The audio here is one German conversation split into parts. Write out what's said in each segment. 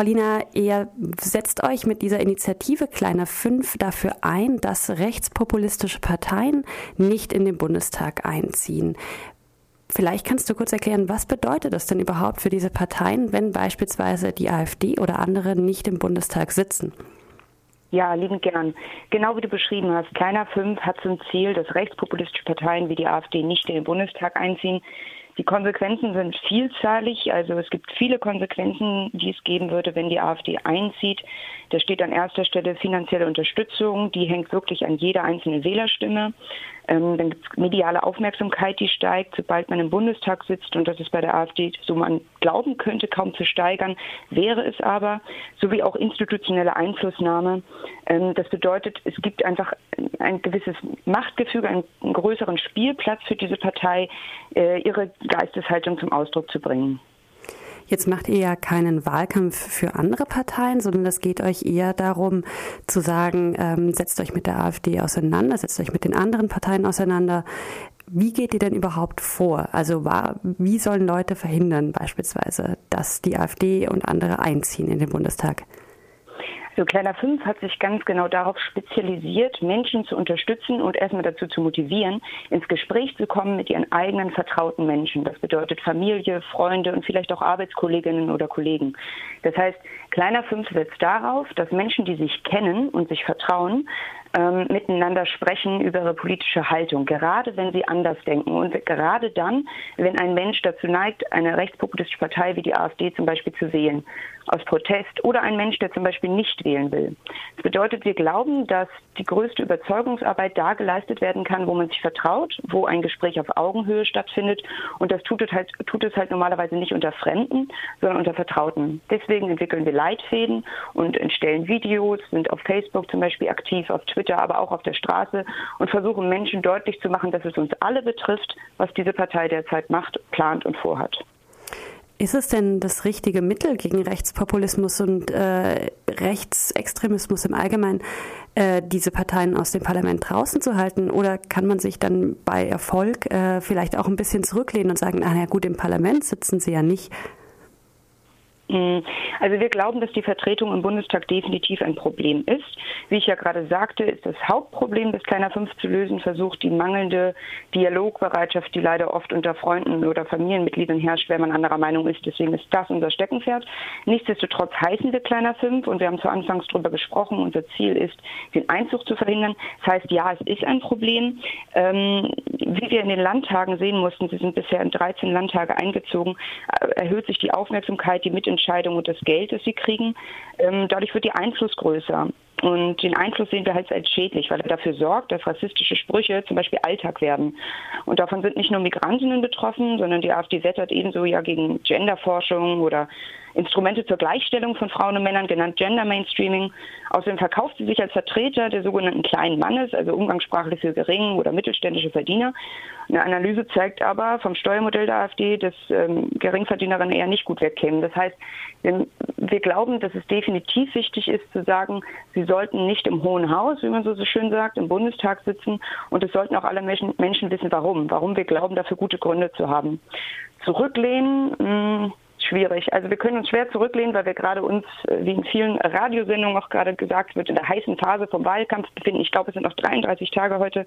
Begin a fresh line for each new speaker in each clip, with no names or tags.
Paulina, ihr setzt euch mit dieser Initiative Kleiner 5 dafür ein, dass rechtspopulistische Parteien nicht in den Bundestag einziehen. Vielleicht kannst du kurz erklären, was bedeutet das denn überhaupt für diese Parteien, wenn beispielsweise die AfD oder andere nicht im Bundestag sitzen?
Ja, lieben gern. Genau wie du beschrieben hast, Kleiner 5 hat zum Ziel, dass rechtspopulistische Parteien wie die AfD nicht in den Bundestag einziehen. Die Konsequenzen sind vielzahlig. Also es gibt viele Konsequenzen, die es geben würde, wenn die AfD einzieht. Da steht an erster Stelle finanzielle Unterstützung. Die hängt wirklich an jeder einzelnen Wählerstimme. Ähm, dann gibt es mediale Aufmerksamkeit, die steigt, sobald man im Bundestag sitzt. Und das ist bei der AfD, so man glauben könnte, kaum zu steigern, wäre es aber, sowie auch institutionelle Einflussnahme. Ähm, das bedeutet, es gibt einfach ein gewisses Machtgefüge, einen, einen größeren Spielplatz für diese Partei, äh, ihre Geisteshaltung zum Ausdruck zu bringen.
Jetzt macht ihr ja keinen Wahlkampf für andere Parteien, sondern es geht euch eher darum zu sagen, ähm, setzt euch mit der AfD auseinander, setzt euch mit den anderen Parteien auseinander. Wie geht ihr denn überhaupt vor? Also war, wie sollen Leute verhindern beispielsweise, dass die AfD und andere einziehen in den Bundestag?
So Kleiner 5 hat sich ganz genau darauf spezialisiert, Menschen zu unterstützen und erstmal dazu zu motivieren, ins Gespräch zu kommen mit ihren eigenen vertrauten Menschen. Das bedeutet Familie, Freunde und vielleicht auch Arbeitskolleginnen oder Kollegen. Das heißt, Kleiner 5 setzt darauf, dass Menschen, die sich kennen und sich vertrauen, ähm, miteinander sprechen über ihre politische Haltung, gerade wenn sie anders denken und gerade dann, wenn ein Mensch dazu neigt, eine rechtspopulistische Partei wie die AfD zum Beispiel zu wählen, aus Protest oder ein Mensch, der zum Beispiel nicht wählen will. Das bedeutet, wir glauben, dass die größte Überzeugungsarbeit da geleistet werden kann, wo man sich vertraut, wo ein Gespräch auf Augenhöhe stattfindet und das tut es halt, tut es halt normalerweise nicht unter Fremden, sondern unter Vertrauten. Deswegen entwickeln wir Leitfäden und entstellen Videos, sind auf Facebook zum Beispiel aktiv, auf Twitter Twitter, aber auch auf der Straße und versuchen Menschen deutlich zu machen, dass es uns alle betrifft, was diese Partei derzeit macht, plant und vorhat.
Ist es denn das richtige Mittel gegen Rechtspopulismus und äh, Rechtsextremismus im Allgemeinen, äh, diese Parteien aus dem Parlament draußen zu halten? Oder kann man sich dann bei Erfolg äh, vielleicht auch ein bisschen zurücklehnen und sagen, na ja gut, im Parlament sitzen sie ja nicht,
also wir glauben, dass die Vertretung im Bundestag definitiv ein Problem ist. Wie ich ja gerade sagte, ist das Hauptproblem des Kleiner Fünf zu lösen, versucht die mangelnde Dialogbereitschaft, die leider oft unter Freunden oder Familienmitgliedern herrscht, wenn man anderer Meinung ist. Deswegen ist das unser Steckenpferd. Nichtsdestotrotz heißen wir Kleiner Fünf und wir haben zu Anfangs darüber gesprochen. Unser Ziel ist, den Einzug zu verhindern. Das heißt, ja, es ist ein Problem. Ähm, wie wir in den Landtagen sehen mussten, sie sind bisher in 13 Landtage eingezogen, äh, erhöht sich die Aufmerksamkeit, die Mitentscheidung Entscheidung und das Geld, das sie kriegen. Ähm, dadurch wird die Einfluss größer. Und den Einfluss sehen wir halt als schädlich, weil er dafür sorgt, dass rassistische Sprüche zum Beispiel Alltag werden. Und davon sind nicht nur Migrantinnen betroffen, sondern die AfD wettert ebenso ja gegen Genderforschung oder Instrumente zur Gleichstellung von Frauen und Männern, genannt Gender Mainstreaming. Außerdem verkauft sie sich als Vertreter der sogenannten kleinen Mannes, also umgangssprachlich für gering oder mittelständische Verdiener. Eine Analyse zeigt aber vom Steuermodell der AfD, dass ähm, Geringverdienerinnen eher nicht gut wegkämen. Das heißt, wir, wir glauben, dass es definitiv wichtig ist zu sagen, sie sollten nicht im Hohen Haus, wie man so, schön sagt, im Bundestag sitzen. Und es sollten auch alle Menschen, Menschen wissen, warum. Warum wir glauben, dafür gute Gründe zu haben. Zurücklehnen, mh, hm, schwierig. Also wir können uns schwer zurücklehnen, weil wir gerade uns, äh, wie in vielen Radiosendungen auch gerade gesagt wird, in der heißen Phase vom Wahlkampf befinden. Ich glaube, es sind noch 33 Tage heute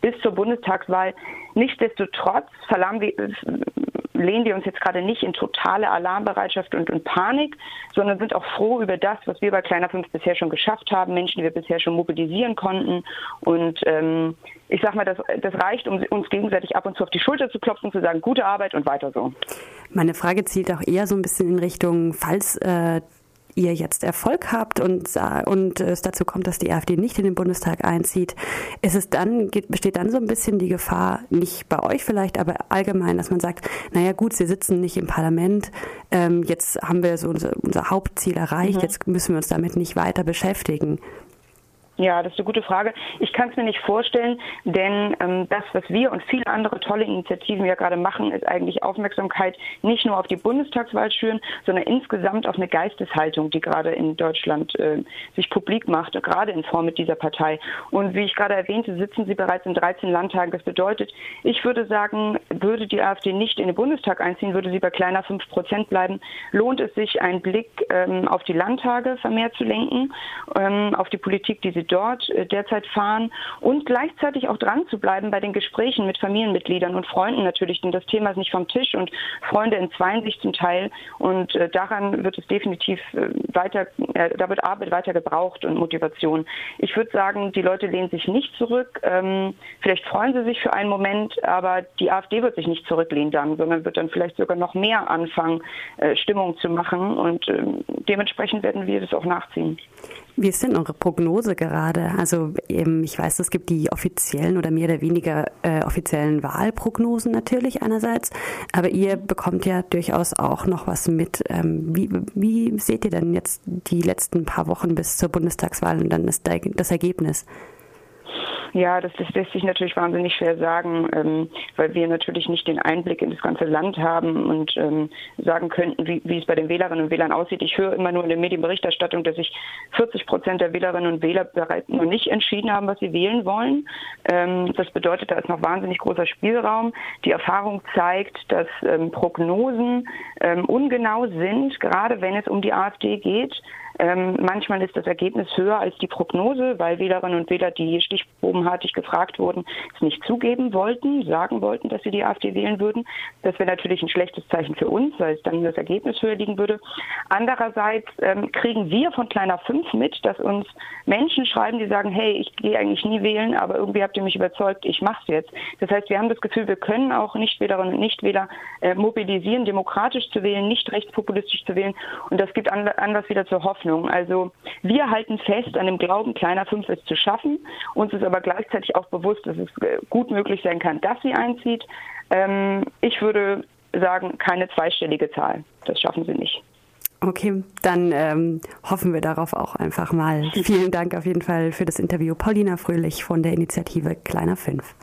bis zur Bundestagswahl. Nichtsdestotrotz verlangen wir, lehnen wir uns jetzt gerade nicht in totale Alarmbereitschaft und, und Panik, sondern sind auch froh über das, was wir bei Kleiner 5 bisher schon geschafft haben, Menschen, die wir bisher schon mobilisieren konnten. Und ähm, ich sage mal, das, das reicht, um uns gegenseitig ab und zu auf die Schulter zu klopfen, zu sagen, gute Arbeit und weiter so.
Meine Frage zielt auch eher so ein bisschen in Richtung, falls äh, ihr jetzt Erfolg habt und, und es dazu kommt, dass die AfD nicht in den Bundestag einzieht, ist es dann, besteht dann so ein bisschen die Gefahr, nicht bei euch vielleicht, aber allgemein, dass man sagt, naja gut, sie sitzen nicht im Parlament, ähm, jetzt haben wir so unser, unser Hauptziel erreicht, mhm. jetzt müssen wir uns damit nicht weiter beschäftigen.
Ja, das ist eine gute Frage. Ich kann es mir nicht vorstellen, denn ähm, das, was wir und viele andere tolle Initiativen ja gerade machen, ist eigentlich Aufmerksamkeit nicht nur auf die Bundestagswahl schüren, sondern insgesamt auf eine Geisteshaltung, die gerade in Deutschland äh, sich publik macht, gerade in Form mit dieser Partei. Und wie ich gerade erwähnte, sitzen sie bereits in 13 Landtagen. Das bedeutet, ich würde sagen, würde die AfD nicht in den Bundestag einziehen, würde sie bei kleiner 5 Prozent bleiben, lohnt es sich, einen Blick ähm, auf die Landtage vermehrt zu lenken, ähm, auf die Politik, die sie dort äh, derzeit fahren und gleichzeitig auch dran zu bleiben bei den Gesprächen mit Familienmitgliedern und Freunden natürlich, denn das Thema ist nicht vom Tisch und Freunde entzweien sich zum Teil und äh, daran wird es definitiv äh, weiter, da wird Arbeit weiter gebraucht und Motivation. Ich würde sagen, die Leute lehnen sich nicht zurück. Ähm, vielleicht freuen sie sich für einen Moment, aber die AfD wird sich nicht zurücklehnen dann, sondern wird dann vielleicht sogar noch mehr anfangen, Stimmung zu machen und ähm, dementsprechend werden wir das auch nachziehen.
Wie ist denn eure Prognose gerade? Also ich weiß, es gibt die offiziellen oder mehr oder weniger äh, offiziellen Wahlprognosen natürlich einerseits, aber ihr bekommt ja durchaus auch noch was mit. Ähm, wie, wie seht ihr denn jetzt die letzten paar Wochen bis zur Bundestagswahl und dann das, das Ergebnis?
Ja, das, das lässt sich natürlich wahnsinnig schwer sagen, ähm, weil wir natürlich nicht den Einblick in das ganze Land haben und ähm, sagen könnten, wie, wie es bei den Wählerinnen und Wählern aussieht. Ich höre immer nur in der Medienberichterstattung, dass sich 40 Prozent der Wählerinnen und Wähler bereits noch nicht entschieden haben, was sie wählen wollen. Ähm, das bedeutet, da ist noch wahnsinnig großer Spielraum. Die Erfahrung zeigt, dass ähm, Prognosen ähm, ungenau sind, gerade wenn es um die AfD geht. Ähm, manchmal ist das Ergebnis höher als die Prognose, weil Wählerinnen und Wähler, die stichprobenartig gefragt wurden, es nicht zugeben wollten, sagen wollten, dass sie die AfD wählen würden. Das wäre natürlich ein schlechtes Zeichen für uns, weil es dann das Ergebnis höher liegen würde. Andererseits ähm, kriegen wir von Kleiner 5 mit, dass uns Menschen schreiben, die sagen, hey, ich gehe eigentlich nie wählen, aber irgendwie habt ihr mich überzeugt, ich mache es jetzt. Das heißt, wir haben das Gefühl, wir können auch Nichtwählerinnen und Nichtwähler äh, mobilisieren, demokratisch zu wählen, nicht rechtspopulistisch zu wählen. Und das gibt Anlass wieder zur Hoffnung. Hoffnung. Also wir halten fest an dem Glauben, kleiner fünf ist zu schaffen. Uns ist aber gleichzeitig auch bewusst, dass es äh, gut möglich sein kann, dass sie einzieht. Ähm, ich würde sagen, keine zweistellige Zahl. Das schaffen sie nicht.
Okay, dann ähm, hoffen wir darauf auch einfach mal. Vielen Dank auf jeden Fall für das Interview. Paulina Fröhlich von der Initiative Kleiner Fünf.